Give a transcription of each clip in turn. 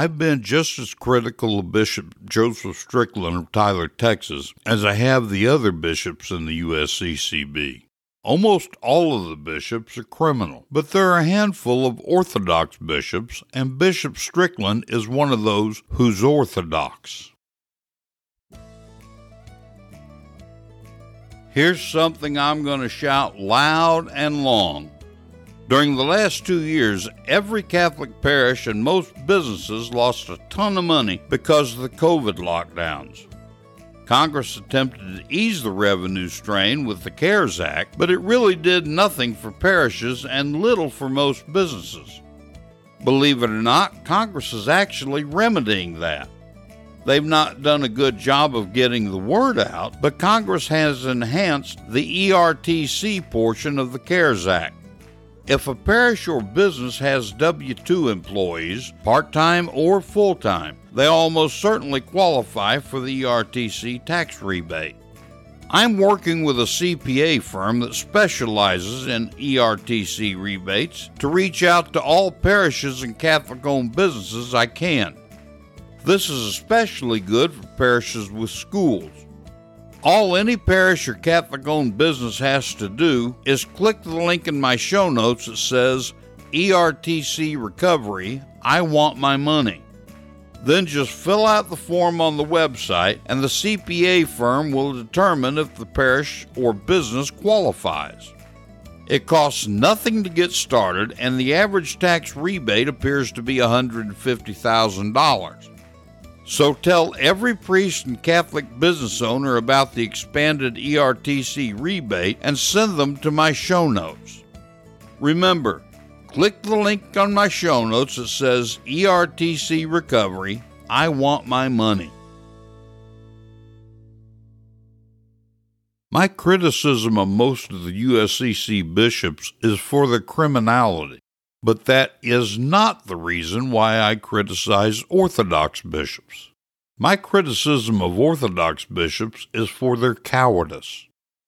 I've been just as critical of Bishop Joseph Strickland of Tyler, Texas, as I have the other bishops in the USCCB. Almost all of the bishops are criminal, but there are a handful of Orthodox bishops, and Bishop Strickland is one of those who's Orthodox. Here's something I'm going to shout loud and long. During the last two years, every Catholic parish and most businesses lost a ton of money because of the COVID lockdowns. Congress attempted to ease the revenue strain with the CARES Act, but it really did nothing for parishes and little for most businesses. Believe it or not, Congress is actually remedying that. They've not done a good job of getting the word out, but Congress has enhanced the ERTC portion of the CARES Act. If a parish or business has W 2 employees, part time or full time, they almost certainly qualify for the ERTC tax rebate. I'm working with a CPA firm that specializes in ERTC rebates to reach out to all parishes and Catholic owned businesses I can. This is especially good for parishes with schools. All any parish or Catholic owned business has to do is click the link in my show notes that says ERTC Recovery, I want my money. Then just fill out the form on the website, and the CPA firm will determine if the parish or business qualifies. It costs nothing to get started, and the average tax rebate appears to be $150,000. So tell every priest and Catholic business owner about the expanded ERTC rebate and send them to my show notes. Remember, click the link on my show notes that says ERTC Recovery. I want my money. My criticism of most of the USCCB bishops is for their criminality, but that is not the reason why I criticize Orthodox bishops. My criticism of Orthodox bishops is for their cowardice.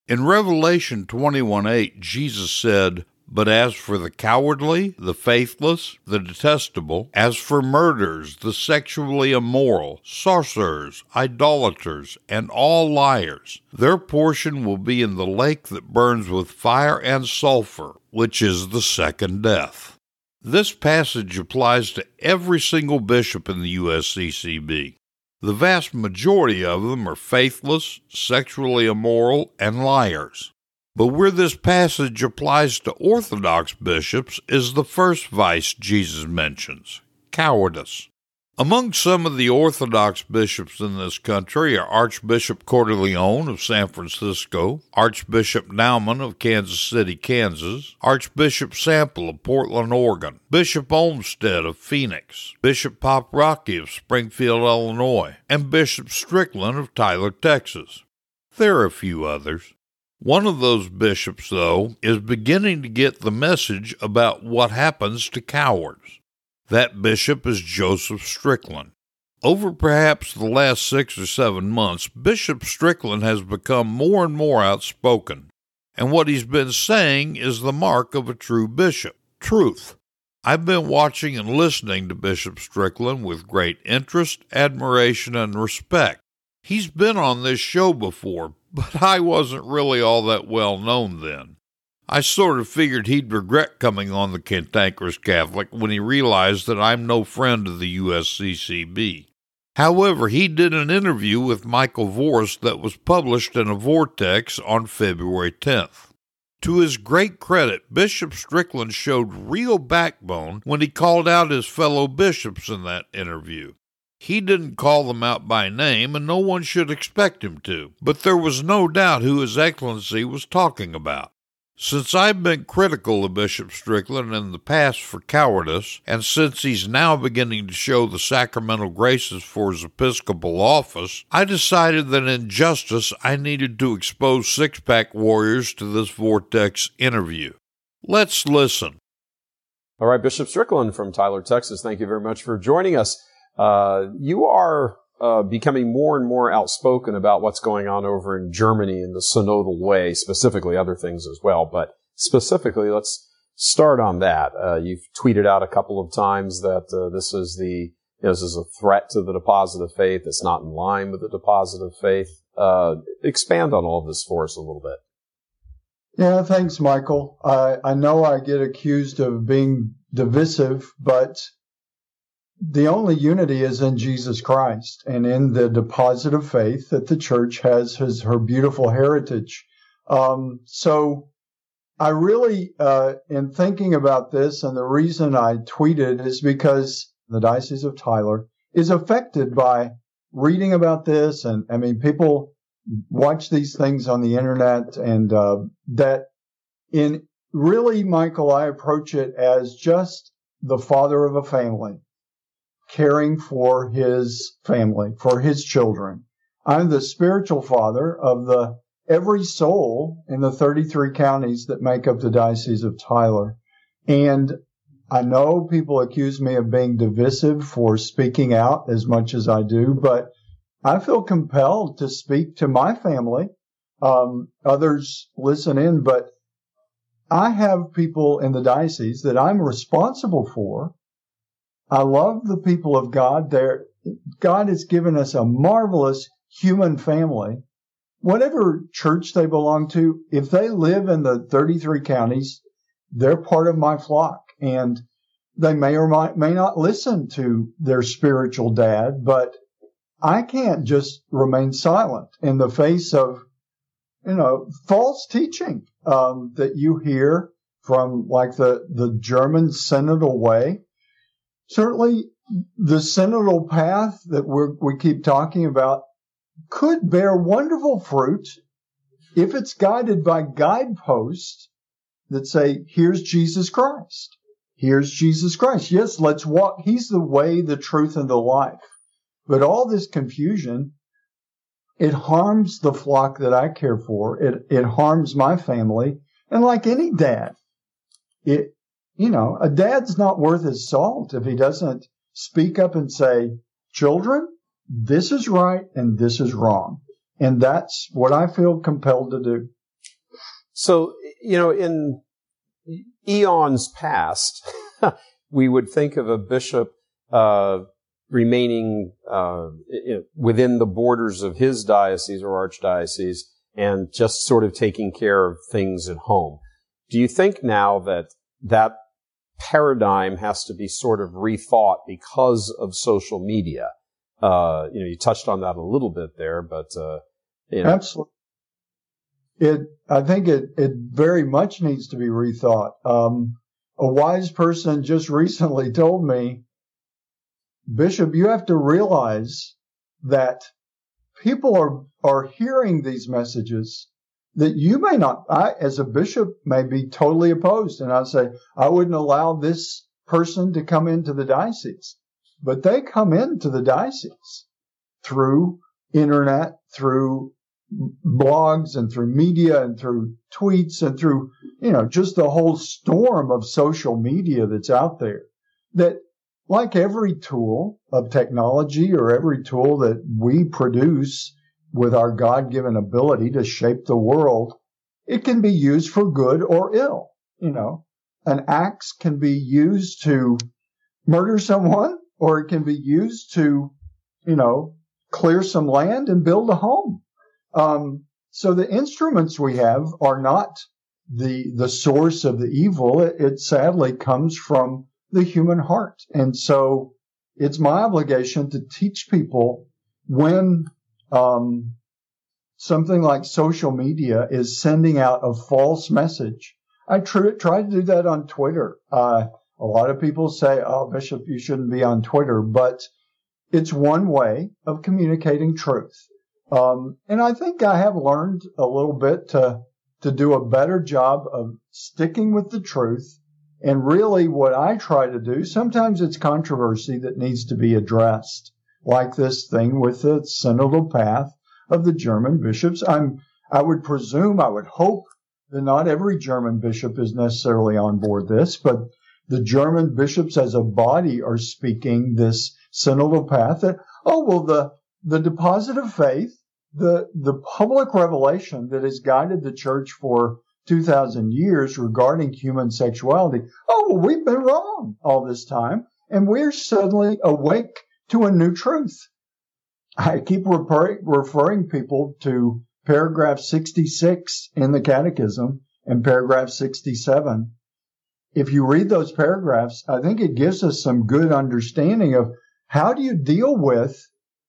In Revelation 21:8, Jesus said, but as for the cowardly, the faithless, the detestable, as for murderers, the sexually immoral, sorcerers, idolaters, and all liars, their portion will be in the lake that burns with fire and sulfur, which is the second death. This passage applies to every single bishop in the USCCB. The vast majority of them are faithless, sexually immoral, and liars. But where this passage applies to Orthodox bishops is the first vice Jesus mentions cowardice. Among some of the Orthodox bishops in this country are Archbishop Cordileone of San Francisco, Archbishop Naumann of Kansas City, Kansas, Archbishop Sample of Portland, Oregon, Bishop Olmsted of Phoenix, Bishop Paprocki of Springfield, Illinois, and Bishop Strickland of Tyler, Texas. There are a few others. One of those bishops, though, is beginning to get the message about what happens to cowards. That bishop is Joseph Strickland. Over perhaps the last six or seven months, Bishop Strickland has become more and more outspoken, and what he's been saying is the mark of a true bishop truth. I've been watching and listening to Bishop Strickland with great interest, admiration, and respect. He's been on this show before, but I wasn't really all that well known then. I sort of figured he'd regret coming on the Cantankerous Catholic when he realized that I'm no friend of the USCCB. However, he did an interview with Michael Voris that was published in a Vortex on February 10th. To his great credit, Bishop Strickland showed real backbone when he called out his fellow bishops in that interview. He didn't call them out by name, and no one should expect him to, but there was no doubt who His Excellency was talking about. Since I've been critical of Bishop Strickland in the past for cowardice, and since he's now beginning to show the sacramental graces for his episcopal office, I decided that in justice I needed to expose six pack warriors to this Vortex interview. Let's listen. All right, Bishop Strickland from Tyler, Texas, thank you very much for joining us. Uh, you are uh, becoming more and more outspoken about what's going on over in Germany in the synodal way, specifically other things as well. But specifically, let's start on that. Uh, you've tweeted out a couple of times that uh, this is the you know, this is a threat to the deposit of faith. It's not in line with the deposit of faith. Uh, expand on all of this for us a little bit. Yeah, thanks, Michael. I, I know I get accused of being divisive, but the only unity is in Jesus Christ and in the deposit of faith that the church has his, her beautiful heritage. Um, so I really, uh, in thinking about this, and the reason I tweeted is because the Diocese of Tyler is affected by reading about this. And I mean, people watch these things on the internet and, uh, that in really, Michael, I approach it as just the father of a family caring for his family, for his children. I'm the spiritual father of the every soul in the 33 counties that make up the Diocese of Tyler. And I know people accuse me of being divisive for speaking out as much as I do, but I feel compelled to speak to my family. Um, others listen in, but I have people in the diocese that I'm responsible for I love the people of God. There, God has given us a marvelous human family. Whatever church they belong to, if they live in the 33 counties, they're part of my flock and they may or might, may not listen to their spiritual dad, but I can't just remain silent in the face of, you know, false teaching, um, that you hear from like the, the German synodal way certainly the synodal path that we keep talking about could bear wonderful fruit if it's guided by guideposts that say, here's Jesus Christ. Here's Jesus Christ. Yes, let's walk. He's the way, the truth, and the life. But all this confusion, it harms the flock that I care for. It, it harms my family. And like any dad, it, you know, a dad's not worth his salt if he doesn't speak up and say, children, this is right and this is wrong. And that's what I feel compelled to do. So, you know, in eons past, we would think of a bishop uh, remaining uh, within the borders of his diocese or archdiocese and just sort of taking care of things at home. Do you think now that that paradigm has to be sort of rethought because of social media? Uh, you know, you touched on that a little bit there, but uh, you know. absolutely. It, I think it, it very much needs to be rethought. Um, a wise person just recently told me Bishop, you have to realize that people are, are hearing these messages that you may not, I, as a bishop, may be totally opposed. And I say, I wouldn't allow this person to come into the diocese, but they come into the diocese through internet, through blogs and through media and through tweets and through, you know, just the whole storm of social media that's out there that like every tool of technology or every tool that we produce with our God given ability to shape the world, it can be used for good or ill. You know, an axe can be used to murder someone or it can be used to, you know, clear some land and build a home. Um, so the instruments we have are not the, the source of the evil. It, it sadly comes from the human heart. And so it's my obligation to teach people when um, something like social media is sending out a false message. I tr- try to do that on Twitter. Uh, a lot of people say, "Oh, Bishop, you shouldn't be on Twitter," but it's one way of communicating truth. Um, and I think I have learned a little bit to to do a better job of sticking with the truth and really what I try to do, sometimes it's controversy that needs to be addressed, like this thing with the synodal path of the German bishops. I'm, I would presume, I would hope that not every German bishop is necessarily on board this, but the German bishops as a body are speaking this synodal path that, oh, well, the, the deposit of faith, the, the public revelation that has guided the church for 2,000 years regarding human sexuality. Oh, well, we've been wrong all this time, and we're suddenly awake to a new truth. I keep refer- referring people to paragraph 66 in the Catechism and paragraph 67. If you read those paragraphs, I think it gives us some good understanding of how do you deal with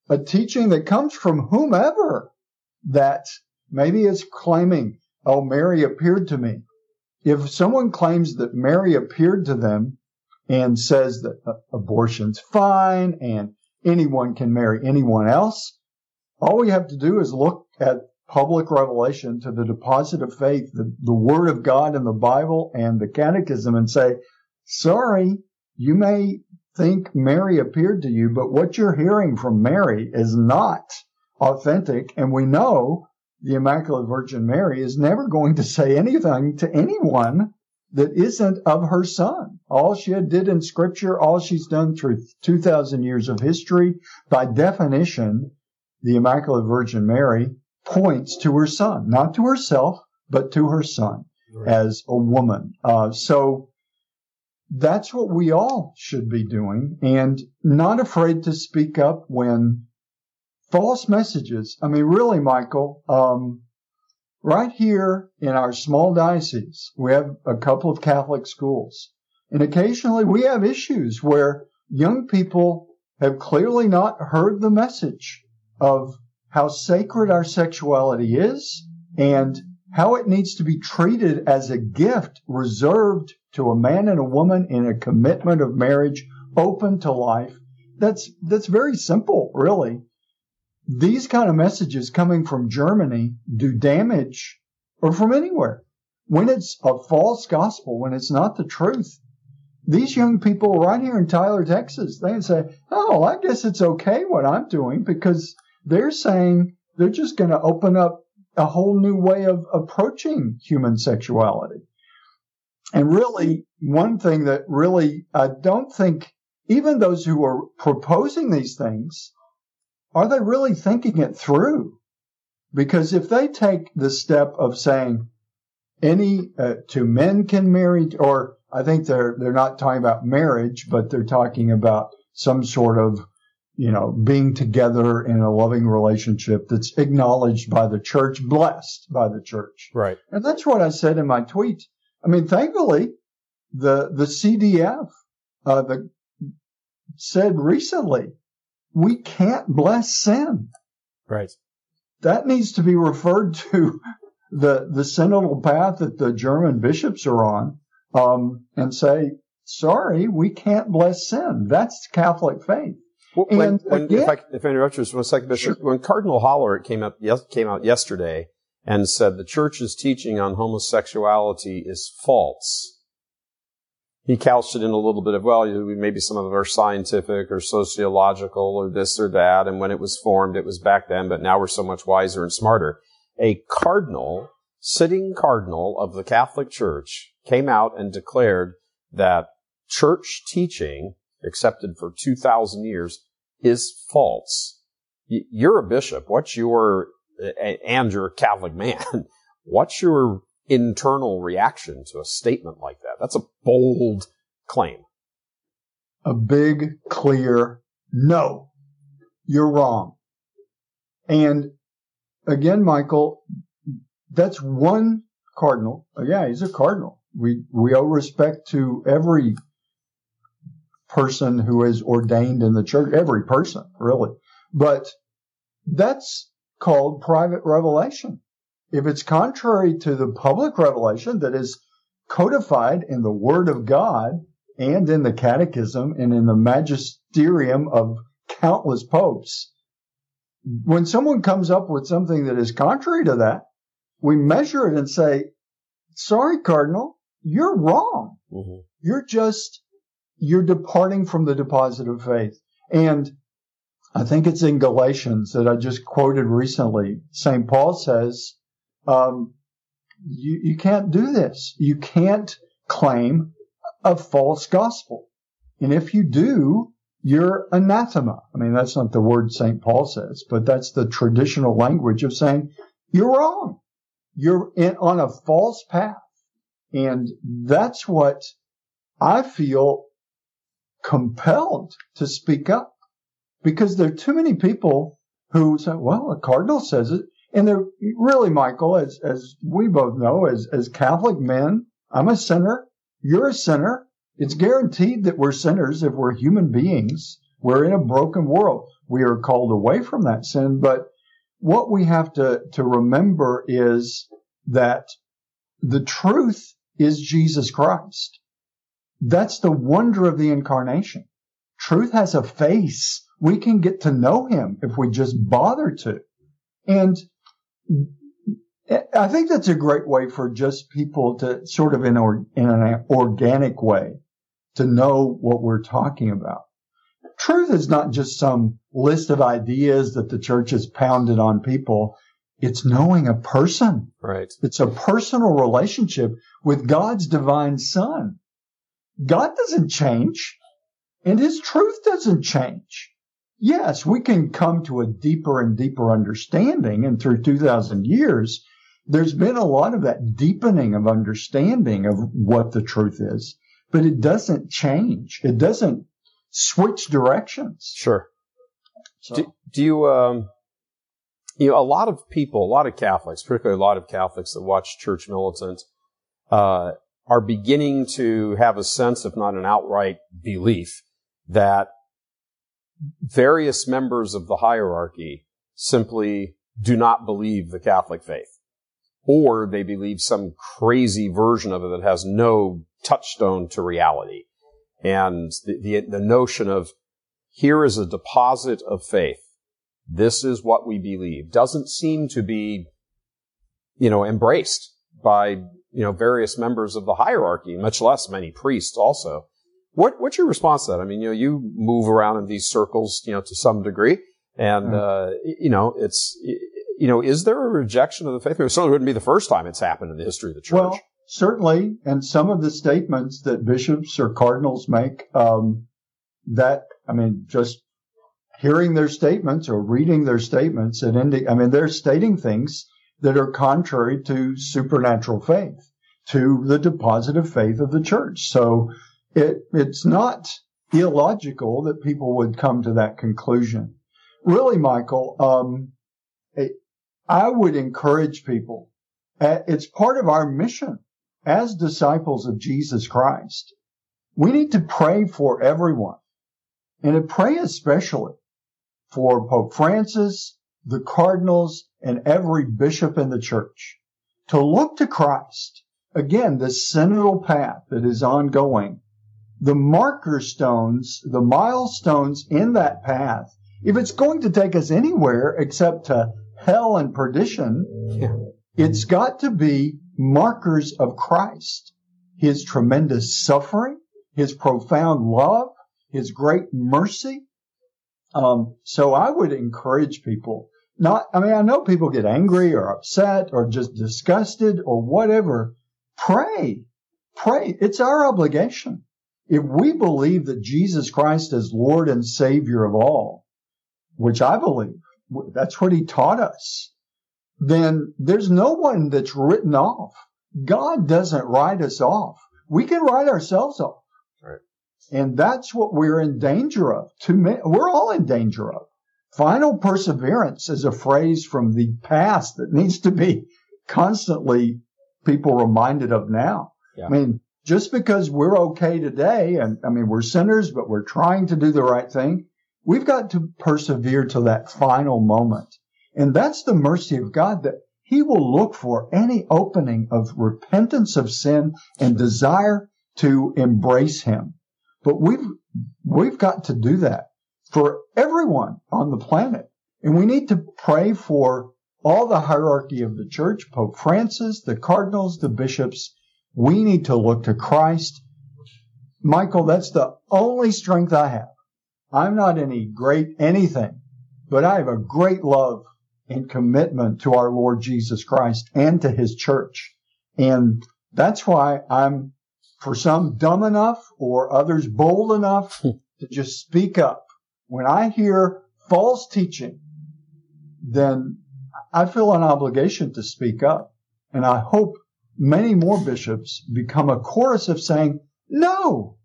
a teaching that comes from whomever that maybe is claiming Oh, Mary appeared to me. If someone claims that Mary appeared to them and says that uh, abortion's fine and anyone can marry anyone else, all we have to do is look at public revelation to the deposit of faith, the, the word of God in the Bible and the catechism and say, sorry, you may think Mary appeared to you, but what you're hearing from Mary is not authentic. And we know the Immaculate Virgin Mary is never going to say anything to anyone that isn't of her son. All she did in scripture, all she's done through 2,000 years of history, by definition, the Immaculate Virgin Mary points to her son, not to herself, but to her son right. as a woman. Uh, so that's what we all should be doing and not afraid to speak up when false messages. I mean, really, Michael, um, right here in our small diocese, we have a couple of Catholic schools. And occasionally we have issues where young people have clearly not heard the message of how sacred our sexuality is and how it needs to be treated as a gift reserved to a man and a woman in a commitment of marriage open to life. That's, that's very simple, really these kind of messages coming from Germany do damage or from anywhere. When it's a false gospel, when it's not the truth, these young people right here in Tyler, Texas, they say, Oh, I guess it's okay what I'm doing because they're saying they're just going to open up a whole new way of approaching human sexuality. And really, one thing that really I don't think even those who are proposing these things, are they really thinking it through? Because if they take the step of saying any uh, two men can marry, or I think they're they're not talking about marriage, but they're talking about some sort of you know being together in a loving relationship that's acknowledged by the church, blessed by the church. Right. And that's what I said in my tweet. I mean, thankfully, the the CDF, uh, the said recently, we can't bless sin. Right. That needs to be referred to the the synodal path that the German bishops are on, um, and say, sorry, we can't bless sin. That's Catholic faith. Well, when, when, again, if, I, if I interrupt you for one second, Bishop, sure. when Cardinal Hollerich came up came out yesterday and said the church's teaching on homosexuality is false, he couched it in a little bit of, well, maybe some of it are scientific or sociological or this or that. And when it was formed, it was back then, but now we're so much wiser and smarter. A cardinal, sitting cardinal of the Catholic Church came out and declared that church teaching accepted for 2,000 years is false. You're a bishop. What's your, and you're a Catholic man. What's your internal reaction to a statement like that. That's a bold claim. A big, clear no. You're wrong. And again, Michael, that's one cardinal. Oh, yeah, he's a cardinal. We, we owe respect to every person who is ordained in the church, every person, really. But that's called private revelation if it's contrary to the public revelation that is codified in the Word of God and in the Catechism and in the magisterium of countless popes, when someone comes up with something that is contrary to that, we measure it and say, sorry, Cardinal, you're wrong. Mm-hmm. You're just, you're departing from the deposit of faith. And I think it's in Galatians that I just quoted recently. St. Paul says, um, you, you can't do this. You can't claim a false gospel. And if you do, you're anathema. I mean, that's not the word St. Paul says, but that's the traditional language of saying you're wrong. You're in, on a false path. And that's what I feel compelled to speak up because there are too many people who say, well, a cardinal says it. And they're really, Michael, as, as we both know, as, as Catholic men, I'm a sinner. You're a sinner. It's guaranteed that we're sinners if we're human beings. We're in a broken world. We are called away from that sin. But what we have to, to remember is that the truth is Jesus Christ. That's the wonder of the incarnation. Truth has a face. We can get to know him if we just bother to. And I think that's a great way for just people to sort of in, or, in an organic way to know what we're talking about. Truth is not just some list of ideas that the church has pounded on people. It's knowing a person. Right. It's a personal relationship with God's divine son. God doesn't change and his truth doesn't change yes, we can come to a deeper and deeper understanding. And through 2000 years, there's been a lot of that deepening of understanding of what the truth is, but it doesn't change. It doesn't switch directions. Sure. So. Do, do, you, um, you know, a lot of people, a lot of Catholics, particularly a lot of Catholics that watch Church Militant, uh, are beginning to have a sense, if not an outright belief, that various members of the hierarchy simply do not believe the Catholic faith. Or they believe some crazy version of it that has no touchstone to reality. And the, the, the notion of here is a deposit of faith. This is what we believe doesn't seem to be, you know, embraced by, you know, various members of the hierarchy, much less many priests also. What, what's your response to that? I mean, you know, you move around in these circles, you know, to some degree, and mm. uh, you know, it's you know, is there a rejection of the faith? It certainly wouldn't be the first time it's happened in the history of the church. Well, certainly, and some of the statements that bishops or cardinals make, um, that I mean, just hearing their statements or reading their statements, it indi- I mean, they're stating things that are contrary to supernatural faith, to the deposit of faith of the church. So it it's not illogical that people would come to that conclusion. Really, Michael, um, I would encourage people. It's part of our mission as disciples of Jesus Christ. We need to pray for everyone and to pray especially for Pope Francis, the cardinals, and every bishop in the church to look to Christ. Again, the synodal path that is ongoing, the marker stones, the milestones in that path. If it's going to take us anywhere except to hell and perdition, yeah. it's got to be markers of Christ, his tremendous suffering, his profound love, his great mercy. Um, so I would encourage people not, I mean, I know people get angry or upset or just disgusted or whatever. Pray, pray. It's our obligation. If we believe that Jesus Christ is Lord and Savior of all, which I believe, that's what he taught us, then there's no one that's written off. God doesn't write us off. We can write ourselves off. Right. And that's what we're in danger of. We're all in danger of. Final perseverance is a phrase from the past that needs to be constantly people reminded of now. Yeah. I mean, just because we're okay today, and I mean, we're sinners, but we're trying to do the right thing, We've got to persevere to that final moment. And that's the mercy of God that he will look for any opening of repentance of sin and desire to embrace him. But we've, we've got to do that for everyone on the planet. And we need to pray for all the hierarchy of the church, Pope Francis, the cardinals, the bishops. We need to look to Christ. Michael, that's the only strength I have I'm not any great anything, but I have a great love and commitment to our Lord Jesus Christ and to his church. And that's why I'm, for some, dumb enough or others bold enough to just speak up. When I hear false teaching, then I feel an obligation to speak up. And I hope many more bishops become a chorus of saying, no,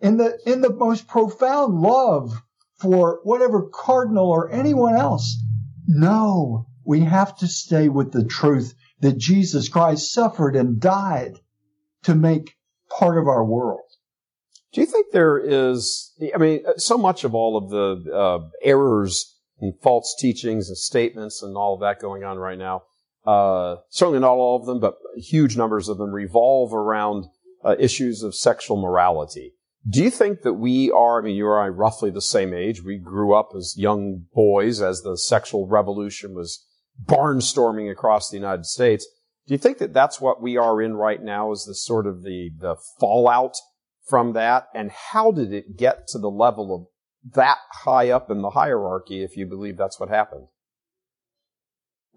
in the, in the most profound love for whatever cardinal or anyone else. No, we have to stay with the truth that Jesus Christ suffered and died to make part of our world. Do you think there is, I mean, so much of all of the uh, errors and false teachings and statements and all of that going on right now, uh, certainly not all of them, but huge numbers of them revolve around uh, issues of sexual morality. Do you think that we are, I mean, you and I roughly the same age. We grew up as young boys as the sexual revolution was barnstorming across the United States. Do you think that that's what we are in right now is the sort of the, the fallout from that? And how did it get to the level of that high up in the hierarchy if you believe that's what happened?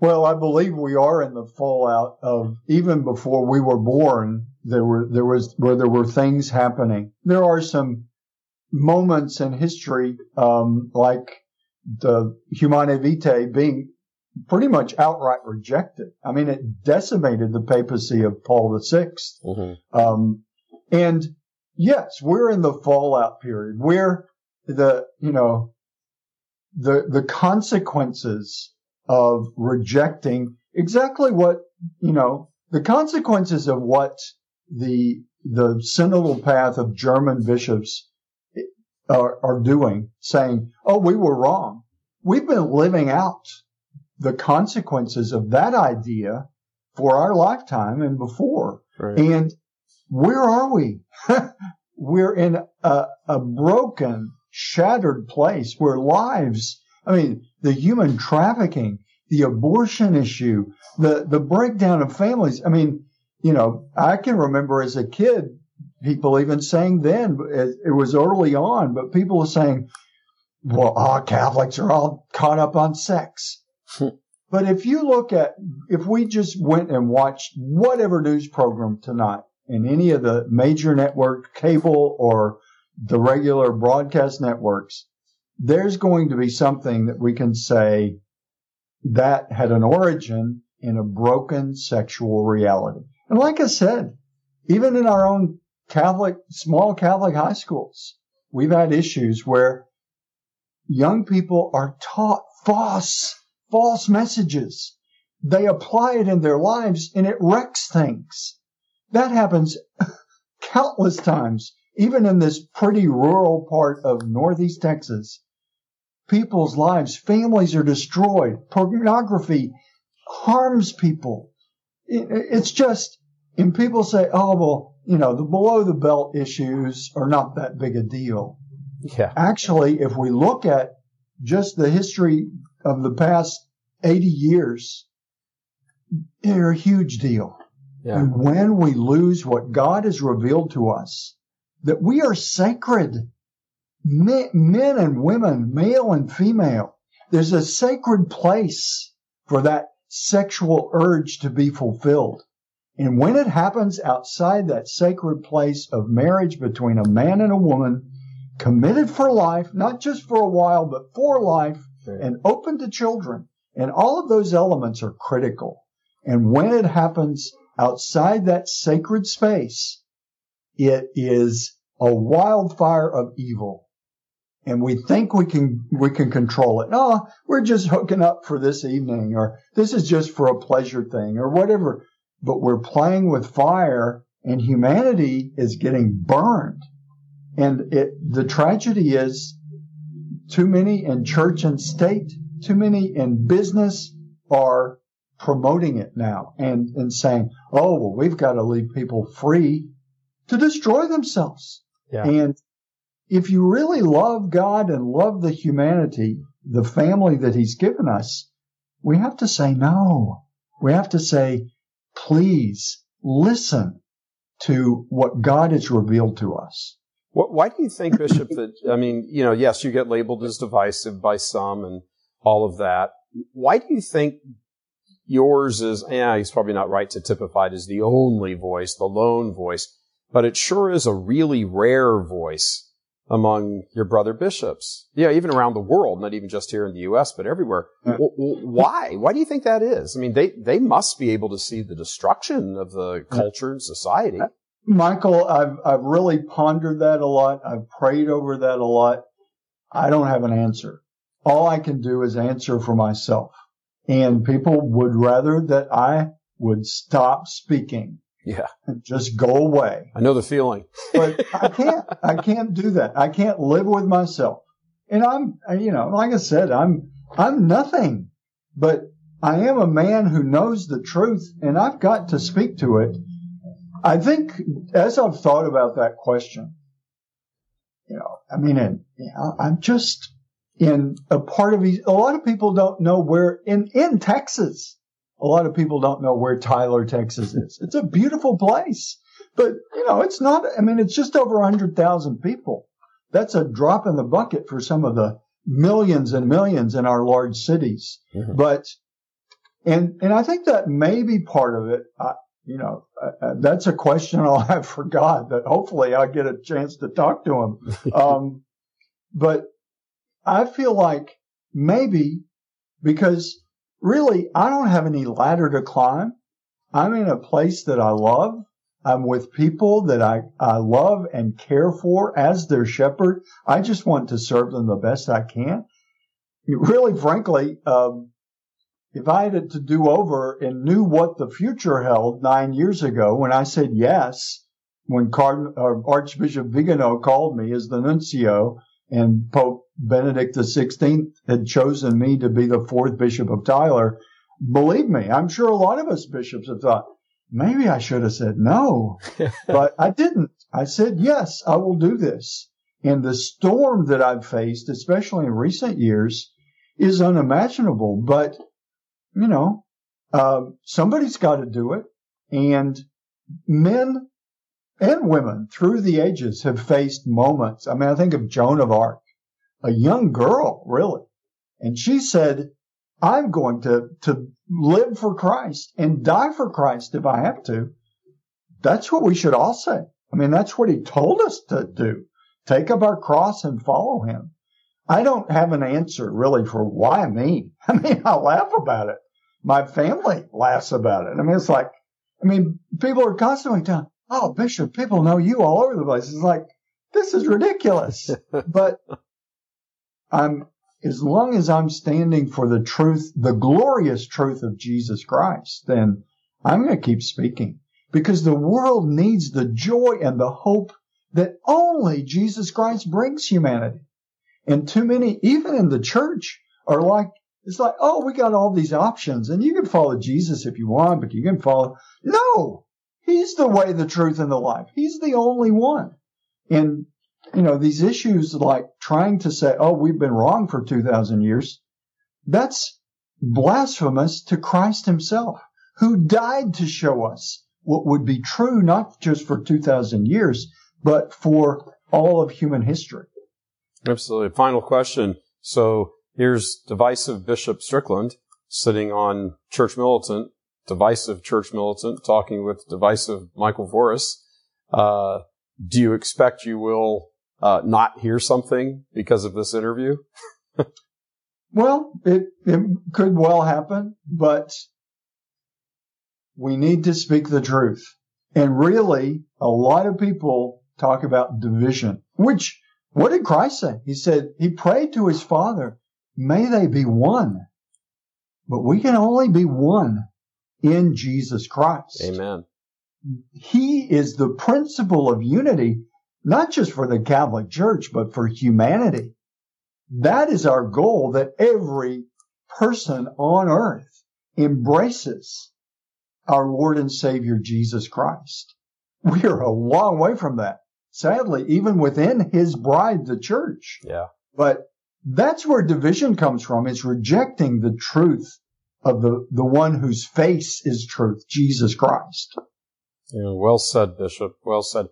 Well, I believe we are in the fallout of even before we were born. There were there was where there were things happening. There are some moments in history, um, like the Humanae Vitae being pretty much outright rejected. I mean, it decimated the papacy of Paul VI. Mm-hmm. Um, and yes, we're in the fallout period. We're the you know the the consequences of rejecting exactly what, you know, the consequences of what the, the synodal path of German bishops are, are doing, saying, oh, we were wrong. We've been living out the consequences of that idea for our lifetime and before. Right. And where are we? We're in a, a, broken, shattered place where lives I mean, the human trafficking, the abortion issue, the, the breakdown of families. I mean, you know, I can remember as a kid, people even saying then, it was early on, but people were saying, well, all Catholics are all caught up on sex. But if you look at, if we just went and watched whatever news program tonight in any of the major network, cable or the regular broadcast networks, there's going to be something that we can say that had an origin in a broken sexual reality. And like I said, even in our own Catholic, small Catholic high schools, we've had issues where young people are taught false, false messages. They apply it in their lives and it wrecks things. That happens countless times, even in this pretty rural part of Northeast Texas. People's lives, families are destroyed. Pornography harms people. It's just, and people say, oh, well, you know, the below the belt issues are not that big a deal. Yeah. Actually, if we look at just the history of the past 80 years, they're a huge deal. Yeah. And when we lose what God has revealed to us, that we are sacred, men, men and women, male and female, there's a sacred place for that sexual urge to be fulfilled. And when it happens outside that sacred place of marriage between a man and a woman, committed for life, not just for a while, but for life, Right. and open to children, and all of those elements are critical. And when it happens outside that sacred space, it is a wildfire of evil. And we think we can, we can control it. No, we're just hooking up for this evening or this is just for a pleasure thing or whatever. But we're playing with fire and humanity is getting burned. And it, the tragedy is too many in church and state, too many in business are promoting it now and, and saying, oh, well, we've got to leave people free to destroy themselves. Yeah. And if you really love God and love the humanity, the family that He's given us, we have to say no. We have to say, please listen to what God has revealed to us. Why do you think, Bishop, that, I mean, you know, yes, you get labeled as divisive by some and all of that. Why do you think yours is, yeah, he's probably not right to typify it as the only voice, the lone voice, but it sure is a really rare voice among your brother bishops. Yeah, even around the world, not even just here in the U.S., but everywhere. Yeah. W- w- why? Why do you think that is? I mean, they, they must be able to see the destruction of the culture and society. Uh, Michael, I've, I've really pondered that a lot. I've prayed over that a lot. I don't have an answer. All I can do is answer for myself. And people would rather that I would stop speaking Yeah. just go away. I know the feeling. But I can't, I can't do that. I can't live with myself. And I'm, you know, like I said, I'm, I'm nothing, but I am a man who knows the truth and I've got to speak to it. I think as I've thought about that question, you know, I mean, and, you know, I'm just in a part of, a lot of people don't know where in, in Texas, a lot of people don't know where Tyler, Texas is. It's a beautiful place, but you know, it's not, I mean, it's just over a hundred thousand people. That's a drop in the bucket for some of the millions and millions in our large cities. Mhm. But, and, and I think that may be part of it. I, you know, uh, uh, that's a question I'll have for God that hopefully I'll get a chance to talk to him. Um, but I feel like maybe because really I don't have any ladder to climb. I'm in a place that I love. I'm with people that I, I love and care for as their shepherd. I just want to serve them the best I can. Really, frankly, um, if I had to do over and knew what the future held nine years ago when I said yes, when Card- uh, Archbishop Vigano called me as the nuncio and Pope Benedict XVI had chosen me to be the fourth bishop of Tyler, believe me, I'm sure a lot of us bishops have thought, maybe I should have said no, but I didn't. I said, yes, I will do this. And the storm that I've faced, especially in recent years, is unimaginable. But, you know, uh, somebody's got to do it. And men and women through the ages have faced moments. I mean, I think of Joan of Arc, a young girl, really. And she said, I'm going to, to live for Christ and die for Christ if I have to. That's what we should all say. I mean, that's what he told us to do. Take up our cross and follow him. I don't have an answer really for why me. I mean, I laugh about it. My family laughs about it. I mean, it's like, I mean, people are constantly telling, oh, Bishop, people know you all over the place. It's like, this is ridiculous. but I'm, as long as I'm standing for the truth, the glorious truth of Jesus Christ, then I'm going to keep speaking because the world needs the joy and the hope that only Jesus Christ brings humanity. And too many, even in the church, are like, it's like, oh, we got all these options and you can follow Jesus if you want, but you can follow. No, he's the way, the truth, and the life. He's the only one. And, you know, these issues like trying to say, oh, we've been wrong for 2,000 years, that's blasphemous to Christ himself, who died to show us what would be true, not just for 2,000 years, but for all of human history. Absolutely. Final question. So here's divisive Bishop Strickland sitting on church militant, divisive church militant, talking with divisive Michael Voris. Uh, do you expect you will uh, not hear something because of this interview? well, it, it could well happen, but we need to speak the truth. And really, a lot of people talk about division, which what did Christ say? He said, he prayed to his father, may they be one. But we can only be one in Jesus Christ. Amen. He is the principle of unity, not just for the Catholic Church, but for humanity. That is our goal that every person on earth embraces our Lord and Savior Jesus Christ. We are a long way from that sadly, even within his bride, the church. Yeah. But that's where division comes from. It's rejecting the truth of the, the one whose face is truth, Jesus Christ. Yeah, well said, Bishop. Well said.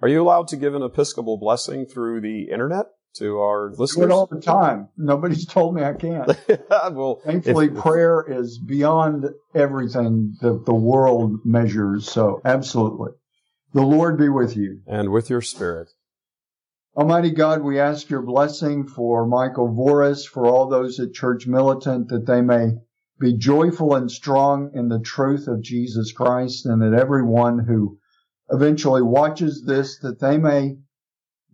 Are you allowed to give an Episcopal blessing through the internet to our listeners? Do it all the time. Nobody's told me I can't. well, thankfully, if, prayer is beyond everything that the world measures. So, absolutely. The Lord be with you. And with your spirit. Almighty God, we ask your blessing for Michael Voris, for all those at Church Militant, that they may be joyful and strong in the truth of Jesus Christ, and that everyone who eventually watches this, that they may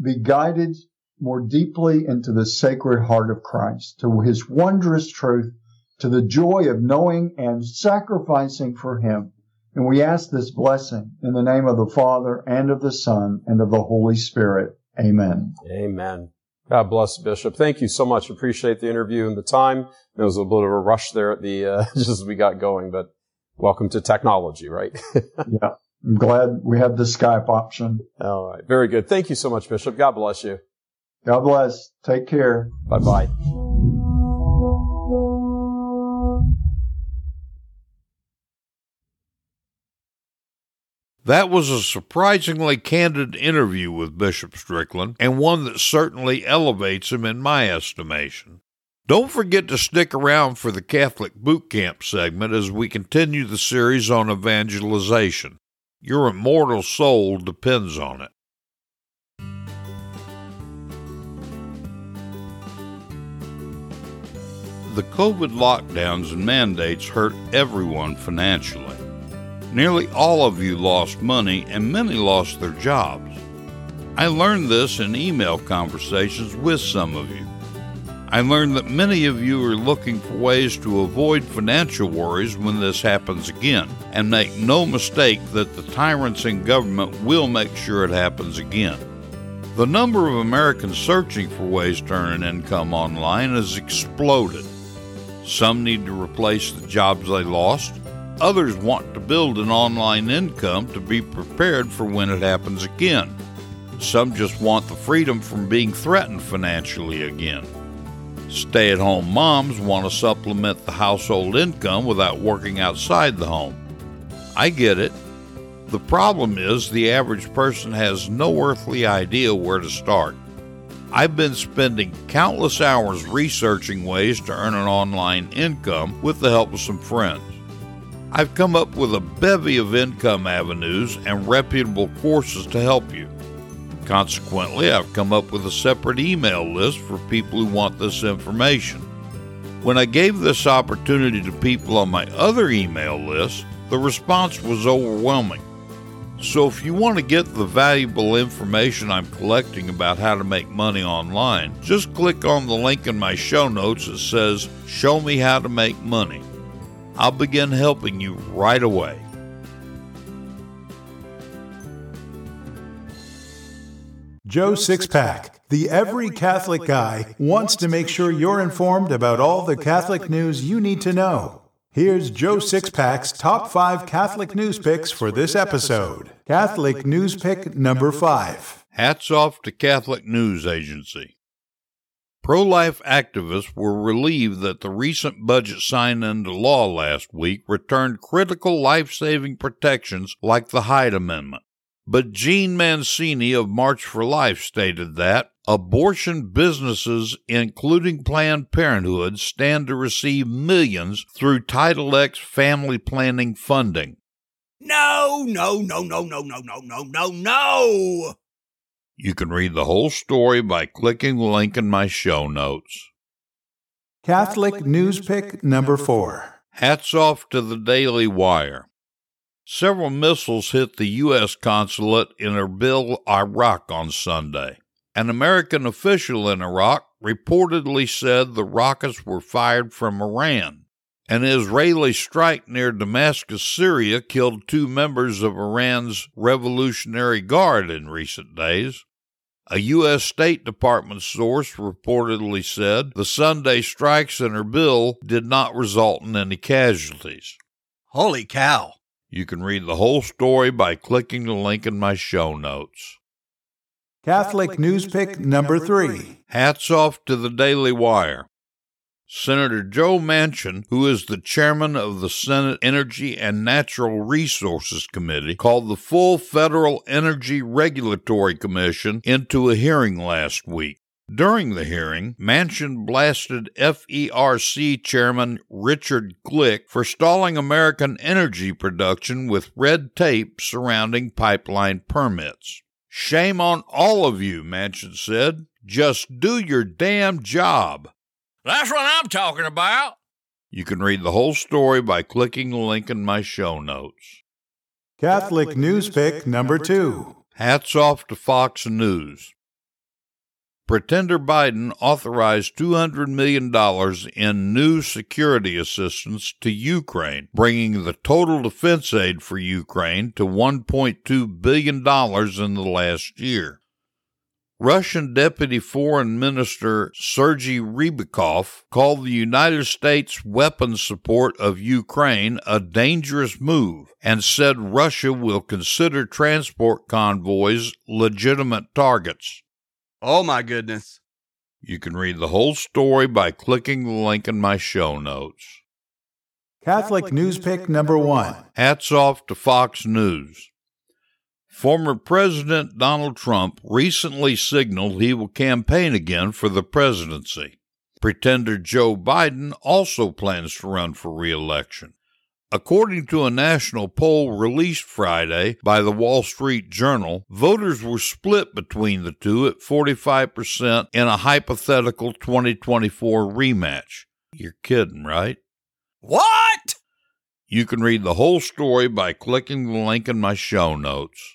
be guided more deeply into the sacred heart of Christ, to his wondrous truth, to the joy of knowing and sacrificing for him and we ask this blessing in the name of the Father and of the Son and of the Holy Spirit. Amen. Amen. God bless Bishop. Thank you so much. Appreciate the interview and the time. There was a little bit of a rush there at the uh, just as we got going, but welcome to technology, right? yeah. I'm glad we have the Skype option. All right. Very good. Thank you so much, Bishop. God bless you. God bless. Take care. Bye bye. That was a surprisingly candid interview with Bishop Strickland, and one that certainly elevates him in my estimation. Don't forget to stick around for the Catholic Boot Camp segment as we continue the series on evangelization. Your immortal soul depends on it. The COVID lockdowns and mandates hurt everyone financially. Nearly all of you lost money and many lost their jobs. I learned this in email conversations with some of you. I learned that many of you are looking for ways to avoid financial worries when this happens again, and make no mistake that the tyrants in government will make sure it happens again. The number of Americans searching for ways to earn an income online has exploded. Some need to replace the jobs they lost, Others want to build an online income to be prepared for when it happens again. Some just want the freedom from being threatened financially again. Stay at home moms want to supplement the household income without working outside the home. I get it. The problem is the average person has no earthly idea where to start. I've been spending countless hours researching ways to earn an online income with the help of some friends. I've come up with a bevy of income avenues and reputable courses to help you. Consequently, I've come up with a separate email list for people who want this information. When I gave this opportunity to people on my other email list, the response was overwhelming. So, if you want to get the valuable information I'm collecting about how to make money online, just click on the link in my show notes that says Show Me How to Make Money. I'll begin helping you right away. Joe Sixpack, the every Catholic guy, wants to make sure you're informed about all the Catholic news you need to know. Here's Joe Sixpack's top five Catholic news picks for this episode. Catholic news pick number five. Hats off to Catholic News Agency. Pro life activists were relieved that the recent budget signed into law last week returned critical life saving protections like the Hyde Amendment. But Jeanne Mancini of March for Life stated that abortion businesses, including Planned Parenthood, stand to receive millions through Title X family planning funding. No, no, no, no, no, no, no, no, no, no. You can read the whole story by clicking the link in my show notes. Catholic news pick number four. Hats off to the Daily Wire. Several missiles hit the U.S. consulate in Erbil, Iraq on Sunday. An American official in Iraq reportedly said the rockets were fired from Iran. An Israeli strike near Damascus, Syria, killed two members of Iran's Revolutionary Guard in recent days. A U.S. State Department source reportedly said the Sunday strikes in Erbil did not result in any casualties. Holy cow. You can read the whole story by clicking the link in my show notes. Catholic news pick number three. Hats off to the Daily Wire. Senator Joe Manchin, who is the chairman of the Senate Energy and Natural Resources Committee, called the full Federal Energy Regulatory Commission into a hearing last week. During the hearing, Manchin blasted FERC Chairman Richard Glick for stalling American energy production with red tape surrounding pipeline permits. Shame on all of you, Manchin said. Just do your damn job. That's what I'm talking about. You can read the whole story by clicking the link in my show notes. Catholic news pick number two. Hats off to Fox News. Pretender Biden authorized $200 million in new security assistance to Ukraine, bringing the total defense aid for Ukraine to $1.2 billion in the last year. Russian Deputy Foreign Minister Sergei Ryabkov called the United States weapons support of Ukraine a dangerous move and said Russia will consider transport convoys legitimate targets. Oh my goodness. You can read the whole story by clicking the link in my show notes. Catholic news pick number one. Hats off to Fox News. Former President Donald Trump recently signaled he will campaign again for the presidency. Pretender Joe Biden also plans to run for re election. According to a national poll released Friday by the Wall Street Journal, voters were split between the two at 45% in a hypothetical 2024 rematch. You're kidding, right? What? You can read the whole story by clicking the link in my show notes.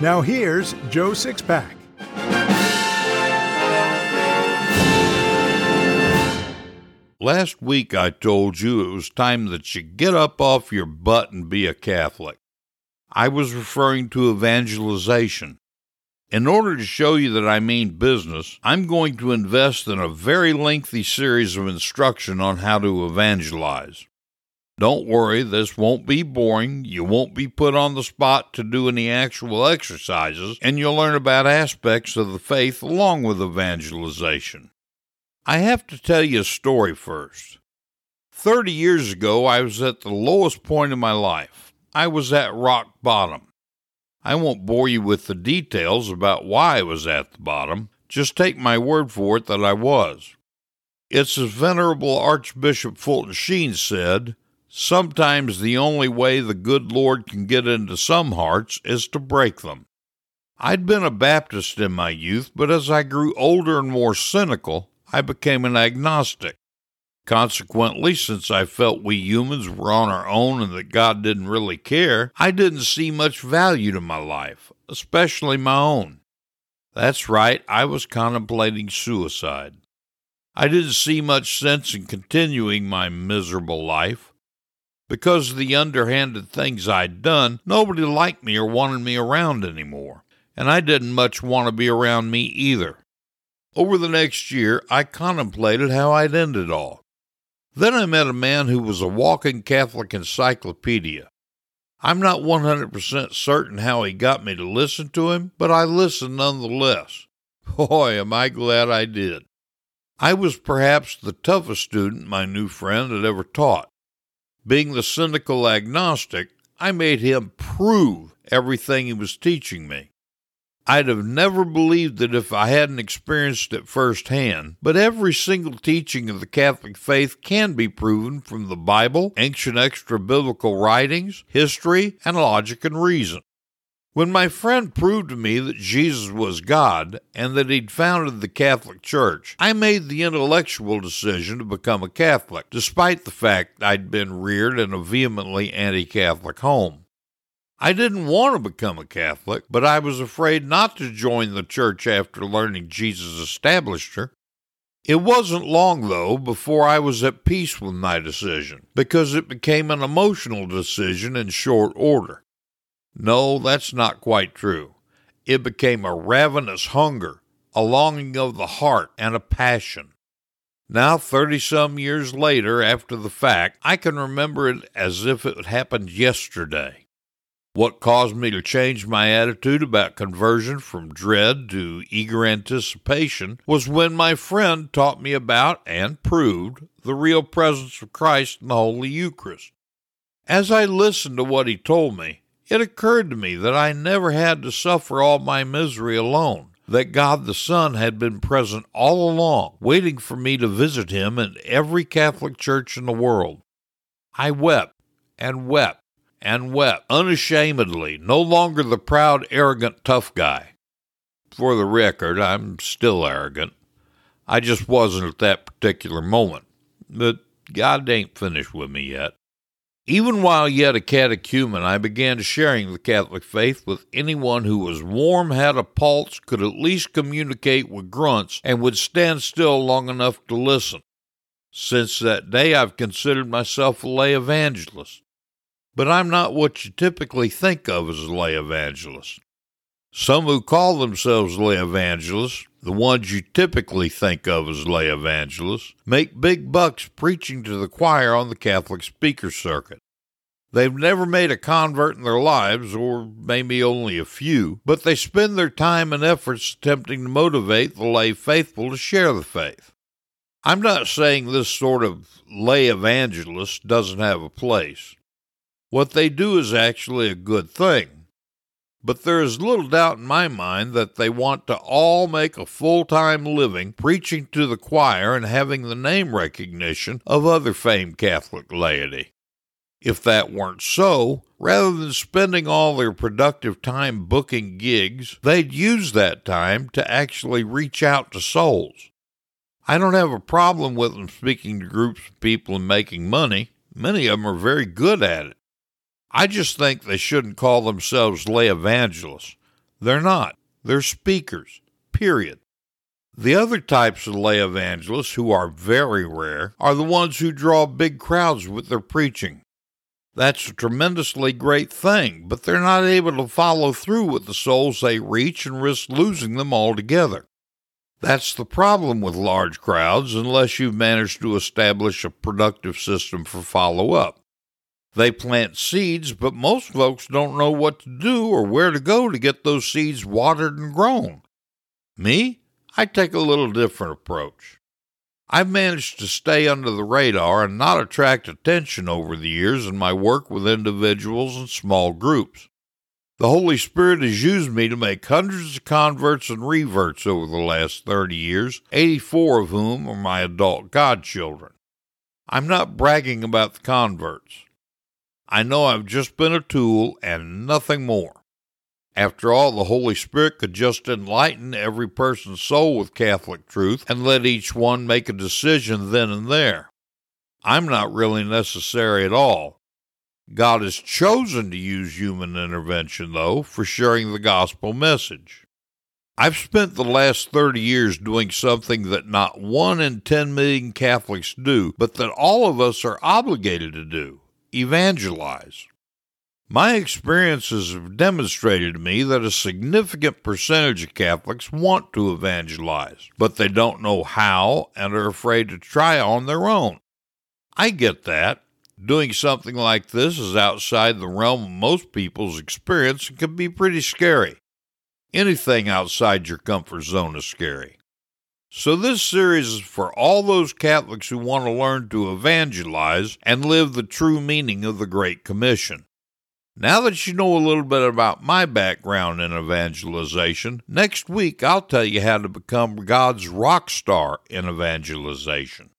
Now here's Joe Sixpack. Last week I told you it was time that you get up off your butt and be a Catholic. I was referring to evangelization. In order to show you that I mean business, I'm going to invest in a very lengthy series of instruction on how to evangelize. Don't worry, this won't be boring. You won't be put on the spot to do any actual exercises, and you'll learn about aspects of the faith along with evangelization. I have to tell you a story first. Thirty years ago, I was at the lowest point in my life. I was at rock bottom. I won't bore you with the details about why I was at the bottom. Just take my word for it that I was. It's as Venerable Archbishop Fulton Sheen said sometimes the only way the good Lord can get into some hearts is to break them. I'd been a Baptist in my youth, but as I grew older and more cynical, I became an agnostic. Consequently, since I felt we humans were on our own and that God didn't really care, I didn't see much value to my life, especially my own. That's right, I was contemplating suicide. I didn't see much sense in continuing my miserable life. Because of the underhanded things I'd done, nobody liked me or wanted me around anymore, and I didn't much want to be around me either. Over the next year, I contemplated how I'd end it all. Then I met a man who was a walking Catholic encyclopedia. I'm not 100% certain how he got me to listen to him, but I listened nonetheless. Boy, am I glad I did. I was perhaps the toughest student my new friend had ever taught. Being the cynical agnostic, I made him prove everything he was teaching me. I'd have never believed it if I hadn't experienced it firsthand, but every single teaching of the Catholic faith can be proven from the Bible, ancient extra biblical writings, history, and logic and reason. When my friend proved to me that Jesus was God and that he'd founded the Catholic Church, I made the intellectual decision to become a Catholic, despite the fact I'd been reared in a vehemently anti Catholic home. I didn't want to become a Catholic, but I was afraid not to join the church after learning Jesus established her. It wasn't long, though, before I was at peace with my decision, because it became an emotional decision in short order. No, that's not quite true. It became a ravenous hunger, a longing of the heart, and a passion. Now, 30 some years later, after the fact, I can remember it as if it happened yesterday. What caused me to change my attitude about conversion from dread to eager anticipation was when my friend taught me about and proved the real presence of Christ in the Holy Eucharist. As I listened to what he told me, it occurred to me that I never had to suffer all my misery alone, that God the Son had been present all along, waiting for me to visit him in every Catholic church in the world. I wept and wept and wept unashamedly, no longer the proud, arrogant, tough guy. For the record, I'm still arrogant. I just wasn't at that particular moment. But God ain't finished with me yet. Even while yet a catechumen, I began sharing the Catholic faith with anyone who was warm, had a pulse, could at least communicate with grunts, and would stand still long enough to listen. Since that day, I've considered myself a lay evangelist but I'm not what you typically think of as a lay evangelist. Some who call themselves lay evangelists, the ones you typically think of as lay evangelists, make big bucks preaching to the choir on the Catholic speaker circuit. They've never made a convert in their lives, or maybe only a few, but they spend their time and efforts attempting to motivate the lay faithful to share the faith. I'm not saying this sort of lay evangelist doesn't have a place. What they do is actually a good thing. But there is little doubt in my mind that they want to all make a full time living preaching to the choir and having the name recognition of other famed Catholic laity. If that weren't so, rather than spending all their productive time booking gigs, they'd use that time to actually reach out to souls. I don't have a problem with them speaking to groups of people and making money. Many of them are very good at it. I just think they shouldn't call themselves lay evangelists. They're not. They're speakers, period. The other types of lay evangelists, who are very rare, are the ones who draw big crowds with their preaching. That's a tremendously great thing, but they're not able to follow through with the souls they reach and risk losing them altogether. That's the problem with large crowds unless you've managed to establish a productive system for follow up. They plant seeds, but most folks don't know what to do or where to go to get those seeds watered and grown. Me? I take a little different approach. I've managed to stay under the radar and not attract attention over the years in my work with individuals and small groups. The Holy Spirit has used me to make hundreds of converts and reverts over the last 30 years, 84 of whom are my adult godchildren. I'm not bragging about the converts. I know I've just been a tool and nothing more. After all, the Holy Spirit could just enlighten every person's soul with Catholic truth and let each one make a decision then and there. I'm not really necessary at all. God has chosen to use human intervention, though, for sharing the gospel message. I've spent the last 30 years doing something that not one in 10 million Catholics do, but that all of us are obligated to do evangelize. My experiences have demonstrated to me that a significant percentage of Catholics want to evangelize, but they don't know how and are afraid to try on their own. I get that. Doing something like this is outside the realm of most people's experience and can be pretty scary. Anything outside your comfort zone is scary. So, this series is for all those Catholics who want to learn to evangelize and live the true meaning of the Great Commission. Now that you know a little bit about my background in evangelization, next week I'll tell you how to become God's rock star in evangelization.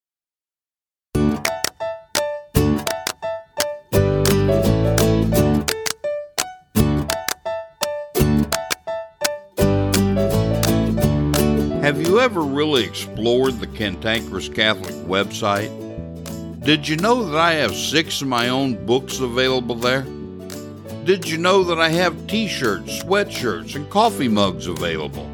Ever really explored the Cantankerous Catholic website? Did you know that I have six of my own books available there? Did you know that I have t shirts, sweatshirts, and coffee mugs available?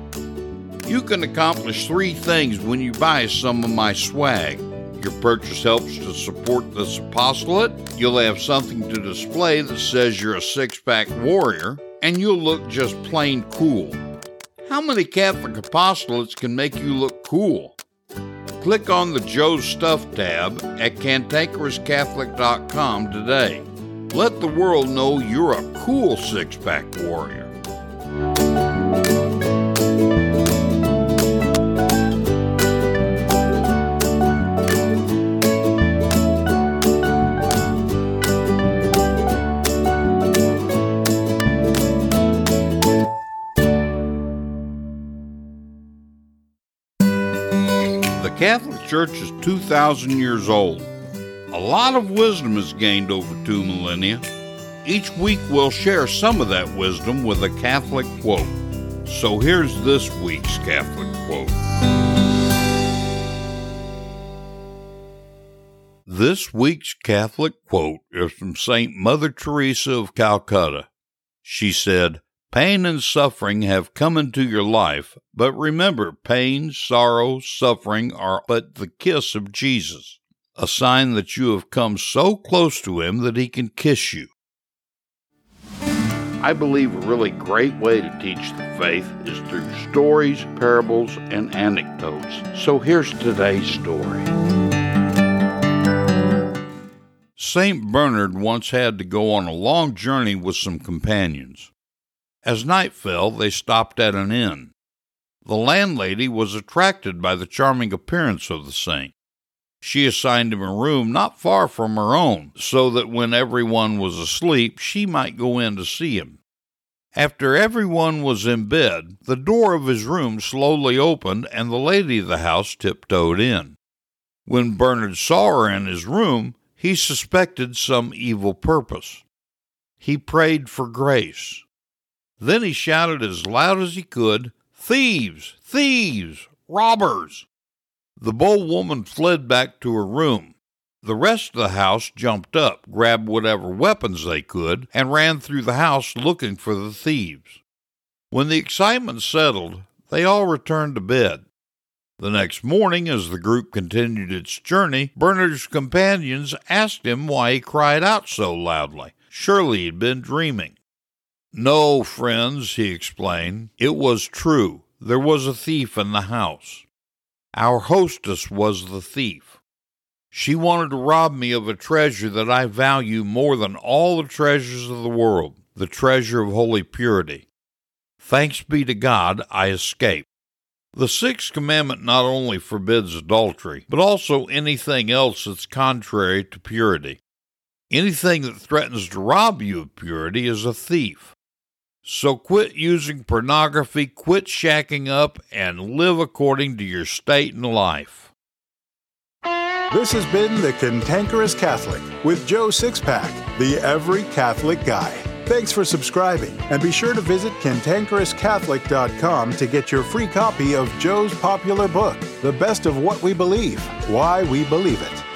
You can accomplish three things when you buy some of my swag. Your purchase helps to support this apostolate, you'll have something to display that says you're a six pack warrior, and you'll look just plain cool. How many Catholic apostolates can make you look cool? Click on the Joe's Stuff tab at cantankerouscatholic.com today. Let the world know you're a cool six pack warrior. Church is 2,000 years old. A lot of wisdom is gained over two millennia. Each week we'll share some of that wisdom with a Catholic quote. So here's this week's Catholic quote. This week's Catholic quote is from St. Mother Teresa of Calcutta. She said, Pain and suffering have come into your life, but remember, pain, sorrow, suffering are but the kiss of Jesus a sign that you have come so close to Him that He can kiss you. I believe a really great way to teach the faith is through stories, parables, and anecdotes. So here's today's story. St. Bernard once had to go on a long journey with some companions. As night fell, they stopped at an inn. The landlady was attracted by the charming appearance of the saint she assigned him a room not far from her own, so that when everyone was asleep, she might go in to see him. After everyone was in bed, the door of his room slowly opened and the lady of the house tiptoed in. When Bernard saw her in his room, he suspected some evil purpose. He prayed for grace. Then he shouted as loud as he could, Thieves! Thieves! Robbers! The bold woman fled back to her room. The rest of the house jumped up, grabbed whatever weapons they could, and ran through the house looking for the thieves. When the excitement settled, they all returned to bed. The next morning, as the group continued its journey, Bernard's companions asked him why he cried out so loudly. Surely he'd been dreaming. No, friends, he explained. It was true. There was a thief in the house. Our hostess was the thief. She wanted to rob me of a treasure that I value more than all the treasures of the world, the treasure of holy purity. Thanks be to God, I escaped. The sixth commandment not only forbids adultery, but also anything else that's contrary to purity. Anything that threatens to rob you of purity is a thief. So quit using pornography, quit shacking up, and live according to your state in life. This has been The Cantankerous Catholic with Joe Sixpack, the Every Catholic Guy. Thanks for subscribing, and be sure to visit cantankerouscatholic.com to get your free copy of Joe's popular book, The Best of What We Believe Why We Believe It.